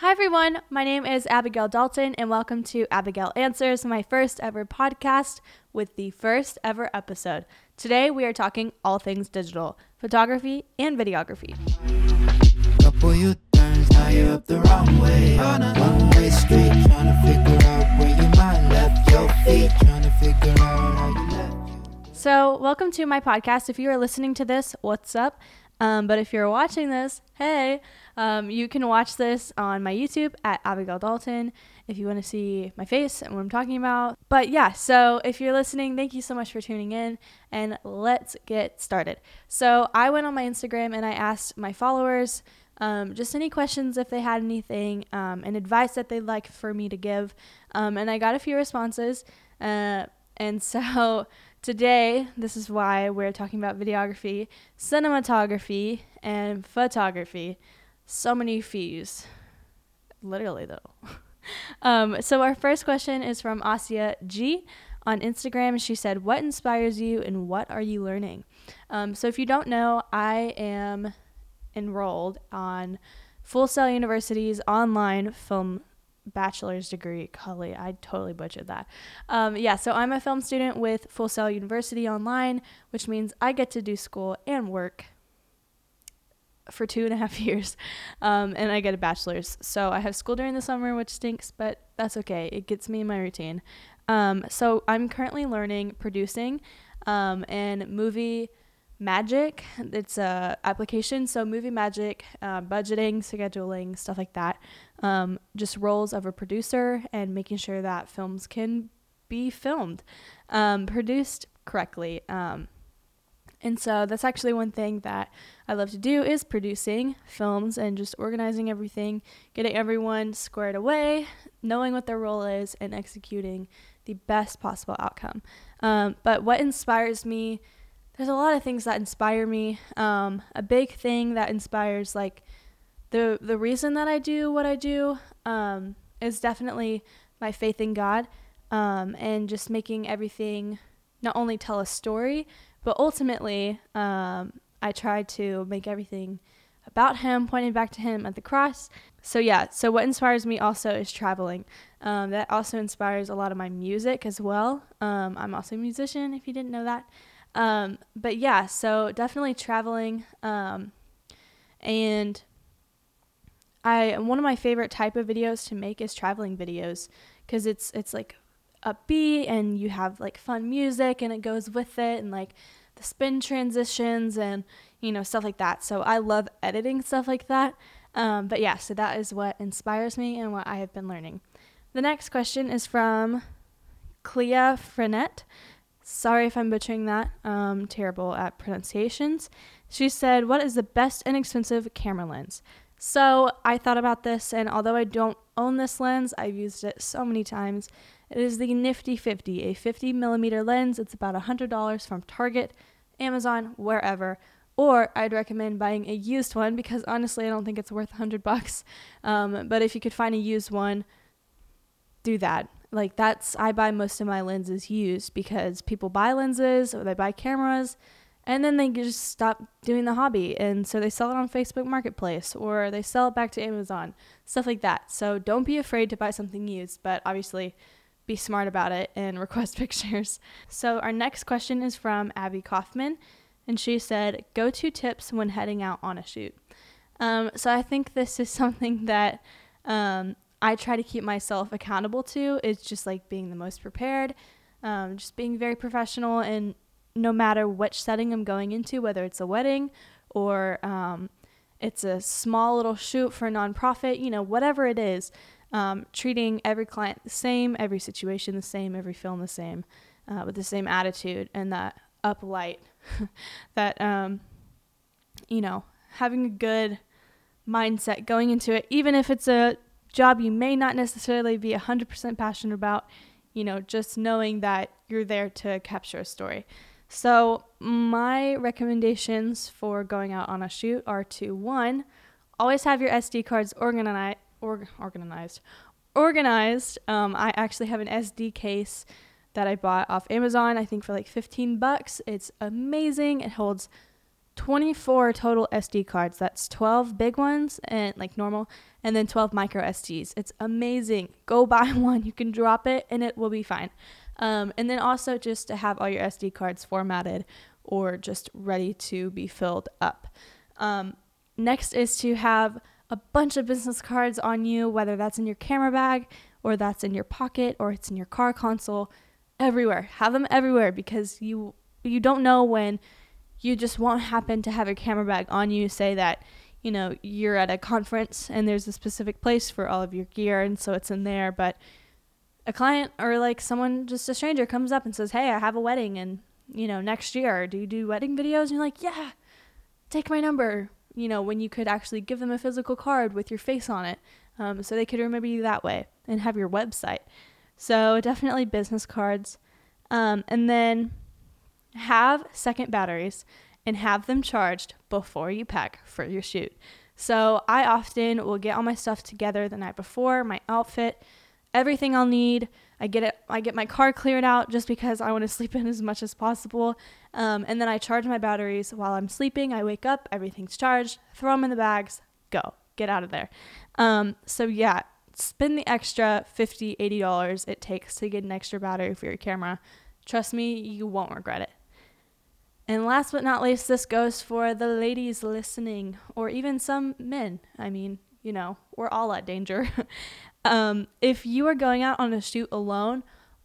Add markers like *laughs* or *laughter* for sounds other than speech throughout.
Hi, everyone. My name is Abigail Dalton, and welcome to Abigail Answers, my first ever podcast with the first ever episode. Today, we are talking all things digital photography and videography. Couple you turns, now you're up the wrong way. On a one way street, trying to figure out where your mind left your feet. Trying to figure out how you left. So, welcome to my podcast. If you are listening to this, what's up? Um, but if you're watching this, hey, um, you can watch this on my YouTube at Abigail Dalton if you want to see my face and what I'm talking about. But yeah, so if you're listening, thank you so much for tuning in and let's get started. So I went on my Instagram and I asked my followers um, just any questions if they had anything um, and advice that they'd like for me to give. Um, and I got a few responses. Uh, and *laughs* so today, this is why we're talking about videography, cinematography, and photography. So many fees. Literally, though. *laughs* um, so, our first question is from Asia G on Instagram. She said, What inspires you and what are you learning? Um, so, if you don't know, I am enrolled on Full Sail University's online film bachelor's degree. Golly, I totally butchered that. Um, yeah, so I'm a film student with Full Sail University online, which means I get to do school and work for two and a half *laughs* years, um, and I get a bachelor's. So I have school during the summer, which stinks, but that's okay. It gets me in my routine. Um, so I'm currently learning producing um, and movie magic. It's a application. So movie magic, uh, budgeting, scheduling, stuff like that. Um, just roles of a producer and making sure that films can be filmed, um, produced correctly. And so that's actually one thing that I love to do is producing films and just organizing everything, getting everyone squared away, knowing what their role is, and executing the best possible outcome. Um, but what inspires me, there's a lot of things that inspire me. Um, a big thing that inspires like the the reason that I do what I do um, is definitely my faith in God um, and just making everything not only tell a story but ultimately, um, I tried to make everything about him, pointing back to him at the cross. So, yeah, so what inspires me also is traveling. Um, that also inspires a lot of my music as well. Um, I'm also a musician, if you didn't know that. Um, but yeah, so definitely traveling. Um, and I one of my favorite type of videos to make is traveling videos because it's it's like upbeat and you have like fun music and it goes with it and like the spin transitions and you know stuff like that. So i love editing stuff like that. Um, but yeah so that is what inspires me and what i have been learning. The next question is from clea frenet sorry if i'm butchering that. Um, terrible at pronunciations. She said what is the best inexpensive camera lens? So i thought about this and although i don't own this lens i've used it so many times it is the Nifty 50, a 50 millimeter lens. It's about $100 from Target, Amazon, wherever. Or I'd recommend buying a used one because honestly, I don't think it's worth 100 bucks. Um, but if you could find a used one, do that. Like that's I buy most of my lenses used because people buy lenses or they buy cameras and then they just stop doing the hobby and so they sell it on Facebook Marketplace or they sell it back to Amazon, stuff like that. So don't be afraid to buy something used, but obviously be smart about it and *laughs* request pictures. So, our next question is from Abby Kaufman, and she said, Go to tips when heading out on a shoot. Um, so, I think this is *laughs* something that um, I try to keep myself accountable to. It's just like being the most prepared, um, just being very professional, and no matter which setting I'm going into, whether it's a wedding or um, it's a small little shoot for a nonprofit, you know, whatever it is, um, treating every client the same, every situation the same, every film the same, uh, with the same attitude and that uplight, *laughs* that um, you know, having a good mindset going into it, even if it's a job you may not necessarily be 100% passionate about, you know, just knowing that you're there to capture a story. So, my recommendations for going out on a shoot are to one, always have your SD cards organized or, organized. Organized. Um, I actually have an SD case that I bought off Amazon. I think for like 15 bucks. It's amazing. It holds 24 total SD cards. That's 12 big ones and like normal, and then 12 micro SDs. It's amazing. Go *laughs* buy one. You can drop it and it will be fine. Um, and then also just to have all your SD cards formatted or just ready to be filled up. Um, next is to have a bunch of business cards on you, whether that's in your camera bag or that's in your pocket or it's in your car console, everywhere. Have them everywhere because you you don't know when you just won't happen to have a camera bag on you. Say that you know you're at a conference and there's a specific place for all of your gear, and so it's in there, but a client or like someone just a stranger comes up and says, "Hey, I have a wedding and you know next year. Do you do wedding videos?" And you're like, "Yeah, take my number." You know when you could actually give them a physical card with your face on it, um, so they could remember you that way and have your website. So definitely business cards, um, and then have second batteries and have them charged before you pack for your shoot. So I often will get all my stuff together the night before, my outfit everything I'll need. I get it. I get my car cleared out just because I want to *laughs* sleep in as much as possible. Um, and then I charge my batteries while I'm sleeping. I wake up, everything's charged. Throw them in the bags. Go. Get out of there. Um, so yeah, spend the extra 50 80 dollars it takes to get an extra battery for your camera. Trust me, you won't regret it. And last but not least, this goes for the ladies listening, or even some men. I mean, you know, we're all at danger. *laughs* Um, if you are going out on a shoot alone,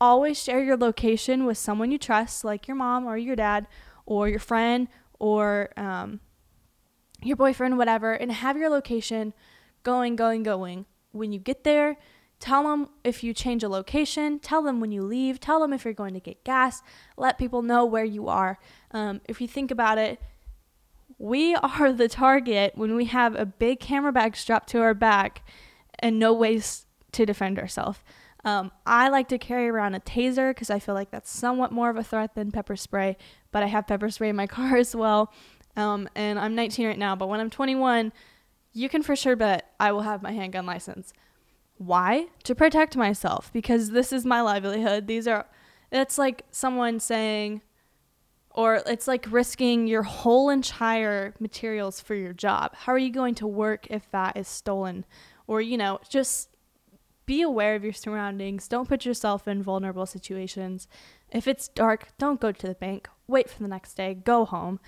always share your location with someone you trust, like your mom or your dad or your friend or um, your boyfriend, whatever, and have your location going, going, going. When you get there, tell them if you change a location, tell them when you leave, tell them if you're going to get gas, let people know where you are. Um, if you think about it, we *laughs* are the target when we have a big camera bag strapped to our back and no ways to defend ourselves. Um, I like to carry around a taser because I feel like that's somewhat more of a threat than pepper spray, but I have pepper spray in my *laughs* car as well. Um, and I'm 19 right now, but when I'm 21, you can for sure bet I will have my handgun license. Why? To protect myself because this is my livelihood. These are, it's like someone saying, or it's like risking your whole entire materials for your job. How are you going to work if that is stolen or you know just be aware of your surroundings. Don't put yourself in vulnerable situations. If it's dark don't go to the bank. Wait for the next day. Go home.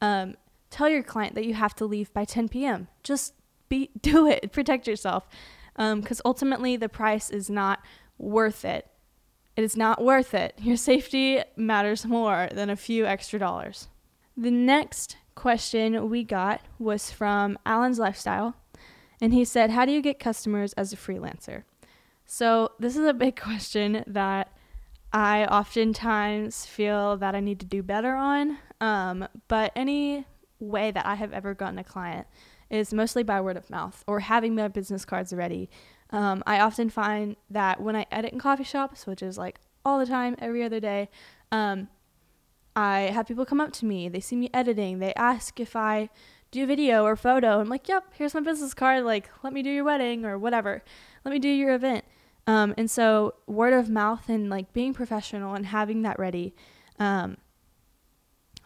Um, tell your client that you have to leave by 10 p.m just be *laughs* do it. Protect yourself. Because um, ultimately the price is not worth it. It is not worth it. Your safety matters more than a few extra dollars. The next question we got was from alan's lifestyle and he said, How do you get customers as a freelancer? So, this is a big *laughs* question that I oftentimes feel that I need to do better on. Um, but any way that I have ever gotten a client is mostly by word of mouth or having my business cards ready. Um, I often find that when I edit in coffee shops, which is like all the time, every other day, um, I have people come up to me. They see me editing. They ask if I do video or photo. I'm like, yep, here's my business card. Like, let me do your wedding or whatever. Let me do your event. Um, and so word of mouth and like being professional and having that ready. Um,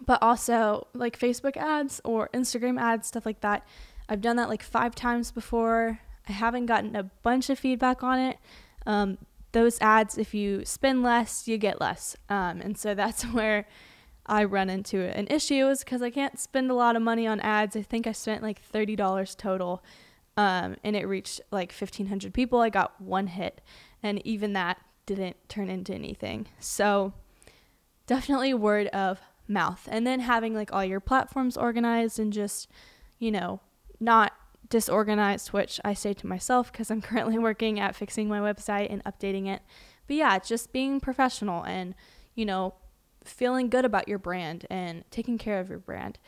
but also like Facebook ads or Instagram ads, stuff like that. I've done that like five times before. I haven't gotten a bunch of feedback on it. Um, those ads, if you spend less, you get less. Um, and so that's *laughs* where I run into an issue is because I can't spend a lot of money on ads. I think I spent like $30 total um, and it reached like 1,500 people. I got one hit, and even that didn't turn into anything. So, definitely word of mouth. And then having like all your platforms organized and just, you know, not disorganized, which I say to myself because I'm *laughs* currently working at fixing my website and updating it. But yeah, just being professional and, you know, feeling good about your brand and taking care of your brand.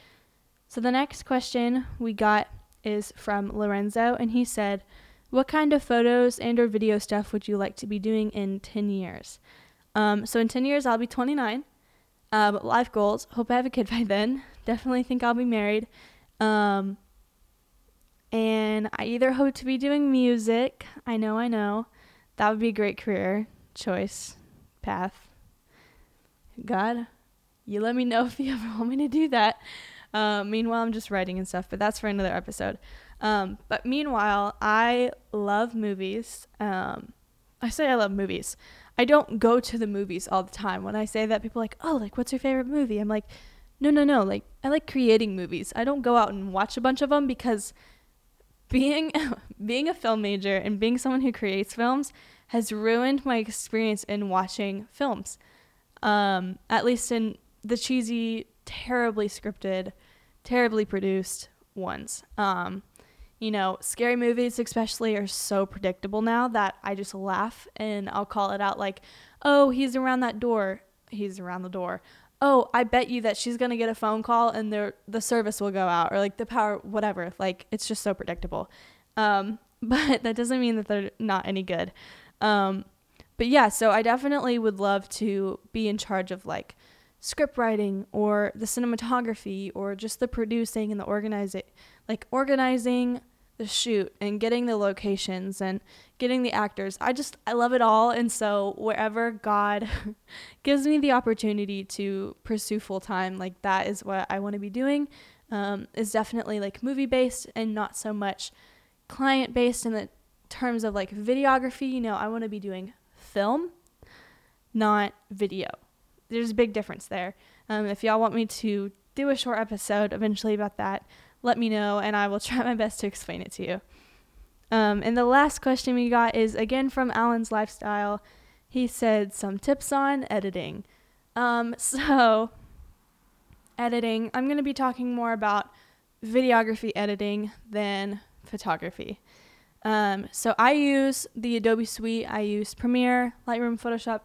So the next question we got is from Lorenzo and he said, "What kind of photos and or video stuff would you like to be doing in 10 years?" Um, so in 10 years I'll be 29. Um, life goals. Hope I have a kid by then. Definitely think I'll be married. Um, and I either hope to be doing music. I know, I know. That would be a great career choice path God, you let me know *laughs* if you ever want me to do that. Uh, meanwhile, I'm just writing and stuff, but that's for another episode. Um, but meanwhile, I love movies. Um, I say I love movies. I don't go to the movies all the time. When I say that, people are like, oh, like, what's your favorite movie? I'm like, no, no, no. Like, I like creating movies. I don't go out and watch a bunch of them because being *laughs* being a film major and being someone who creates films has ruined my experience in watching films. Um, at least in the cheesy, terribly scripted, terribly produced ones. Um, you know, scary movies especially are so predictable now that I just laugh and I'll call it out like, "Oh, he's around that door. He's around the door." Oh, I bet you that she's going to get a phone call and the the service will go out or like the power whatever. Like it's just so predictable. Um, *laughs* but that doesn't mean that they're not any good. Um, but yeah, so I definitely would love to be in charge of like script writing or the cinematography or just the producing and the organizing like organizing the shoot and getting the locations and getting the actors. I just I love it all and so wherever God *laughs* gives me the opportunity to pursue full time, like that is what I want to be doing. Um, is definitely like movie based and not so much client based in the terms of like videography. You know, I want to be doing film, not video. There's a big difference there. Um, if y'all want me to do a short episode eventually about that, let me know and I will *laughs* try my best to explain it to you. Um, and the last question we got is again from Alan's Lifestyle. He said some tips on editing. Um, *laughs* so, editing, I'm going to be talking more about videography editing than photography. Um, so, I use the Adobe Suite, I use Premiere, Lightroom, Photoshop,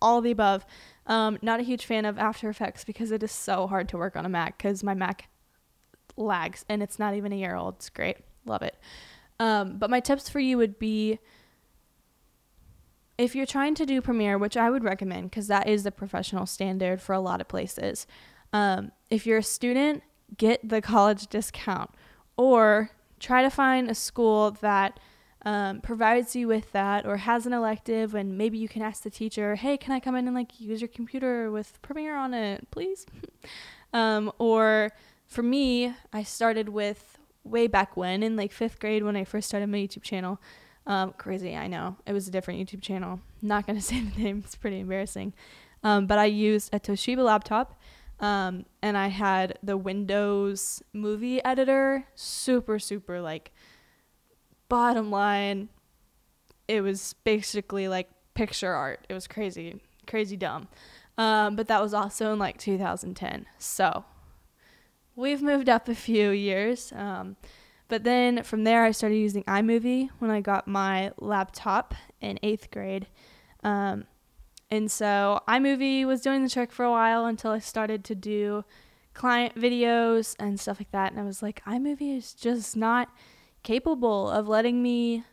all the above. Um, not a huge fan of After Effects because it is so hard to work on a Mac because my Mac lags and it's not even a year old. It's great. Love it. Um, but my tips for you would be if you're trying to do Premiere, which I would recommend because that is the professional standard for a lot of places. Um, if you're a student, get the college discount or try to find a school that um, provides you with that or has an elective and maybe you can ask the teacher hey can i come in and like use your computer with premiere on it please *laughs* um, or for me, I started with way back when in like fifth grade when I first started my YouTube channel. Um, crazy, I know. It was a different YouTube channel. Not going *laughs* to say the name, it's pretty embarrassing. Um, but I used a Toshiba laptop um, and I had the Windows movie editor. Super, super like bottom line. It was basically like picture art. It was crazy, crazy dumb. Um, but that was also in like 2010. So we've moved up a few years. Um, but then from there, I started using iMovie when I got my laptop in eighth grade. Um, and so iMovie was doing the trick for a while until I started to do client videos and stuff like that. And I was like, iMovie is just not capable of letting me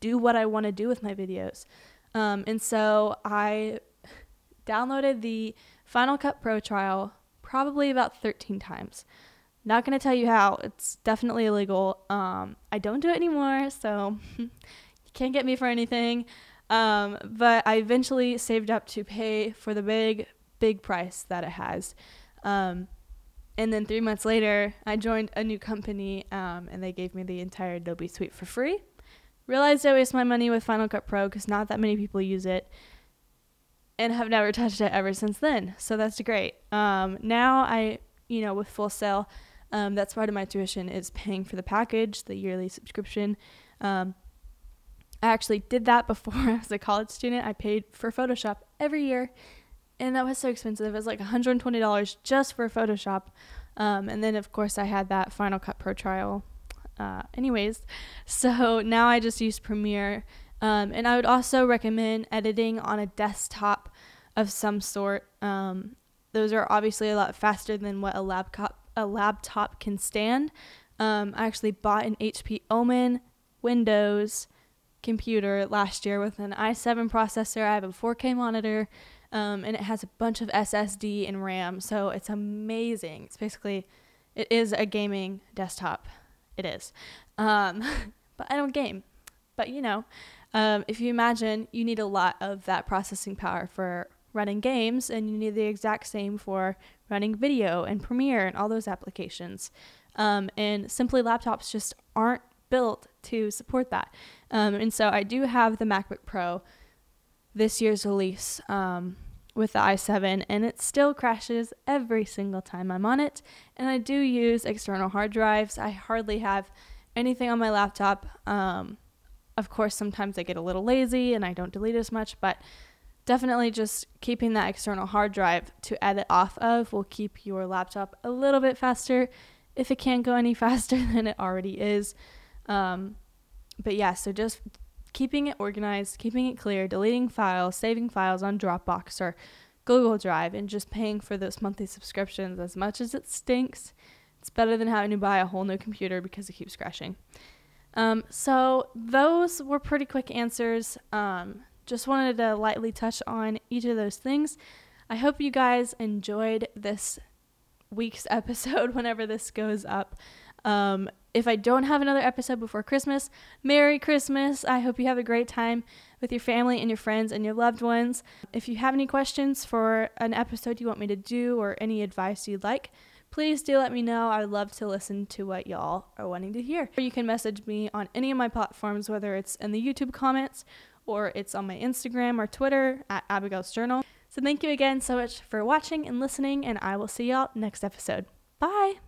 do what I want to do with my videos. Um, and so I downloaded the Final Cut Pro trial probably about 13 times. Not going to tell you how. It's definitely illegal. Um, I don't do it anymore, so *laughs* you can't get me for anything. Um, but I eventually saved up to pay for the big, big price that it has. Um, and then three months later, I joined a new company um, and they gave me the entire Adobe Suite for free. Realized I waste my money with Final Cut Pro because not that many people use it and have never *laughs* touched it ever since then. So that's great. Um, now I, you know, with Full Sail, um, that's part of my tuition is paying for the package, the yearly subscription. Um, I actually did that before *laughs* I was a college student. I paid for Photoshop every year, and that was so expensive. It was like $120 just for Photoshop. Um, and then, of course, I had that Final Cut Pro trial. Uh, anyways, *laughs* so now I just use Premiere um, and I would also recommend editing on a desktop of some sort. Um, those are obviously a lot faster than what a laptop a laptop can stand. Um, I actually bought an HP Omen Windows computer last year with an i7 processor. I have a 4K monitor, um, and it has a bunch of SSD and RAM, so it's amazing. It's basically it is a gaming desktop. It is, um, *laughs* but I don't game. But you know, um, if you imagine, you need a lot of that processing power for running games, and you need the exact same for running video and Premiere and all those applications. Um, and simply laptops just aren't built to support that. Um, and so I do have the MacBook Pro, this year's release um, with the i7, and it still crashes every single time I'm on it. And I do use external hard drives. I hardly have anything on my laptop. Um, of course, sometimes I get a little lazy and I don't delete as much, but definitely just keeping that external hard drive to edit off of will keep your laptop a little bit faster if it can't go any *laughs* faster than it already is. Um, but yeah, so just keeping it organized, keeping it clear, deleting files, saving files on Dropbox or Google Drive, and just paying for those monthly subscriptions as much as it stinks. It's better than having to buy a whole new computer because it keeps crashing. Um, so those were pretty quick answers. Um, just wanted to lightly touch on each of those things. I hope you guys enjoyed this week's *laughs* episode whenever this goes up. Um, if I don't have another episode before Christmas, Merry Christmas. I hope you have a great time with your family and your friends and your loved ones. If you have any questions for an episode you want me to do or any advice you'd like, please do let me know. I would love to listen to what y'all are wanting to hear. Or You can message me on any of my platforms, whether it's in the YouTube comments or it's on my Instagram or Twitter at Abigail's Journal. So thank you again so much for watching and listening, and I will see y'all next episode. Bye!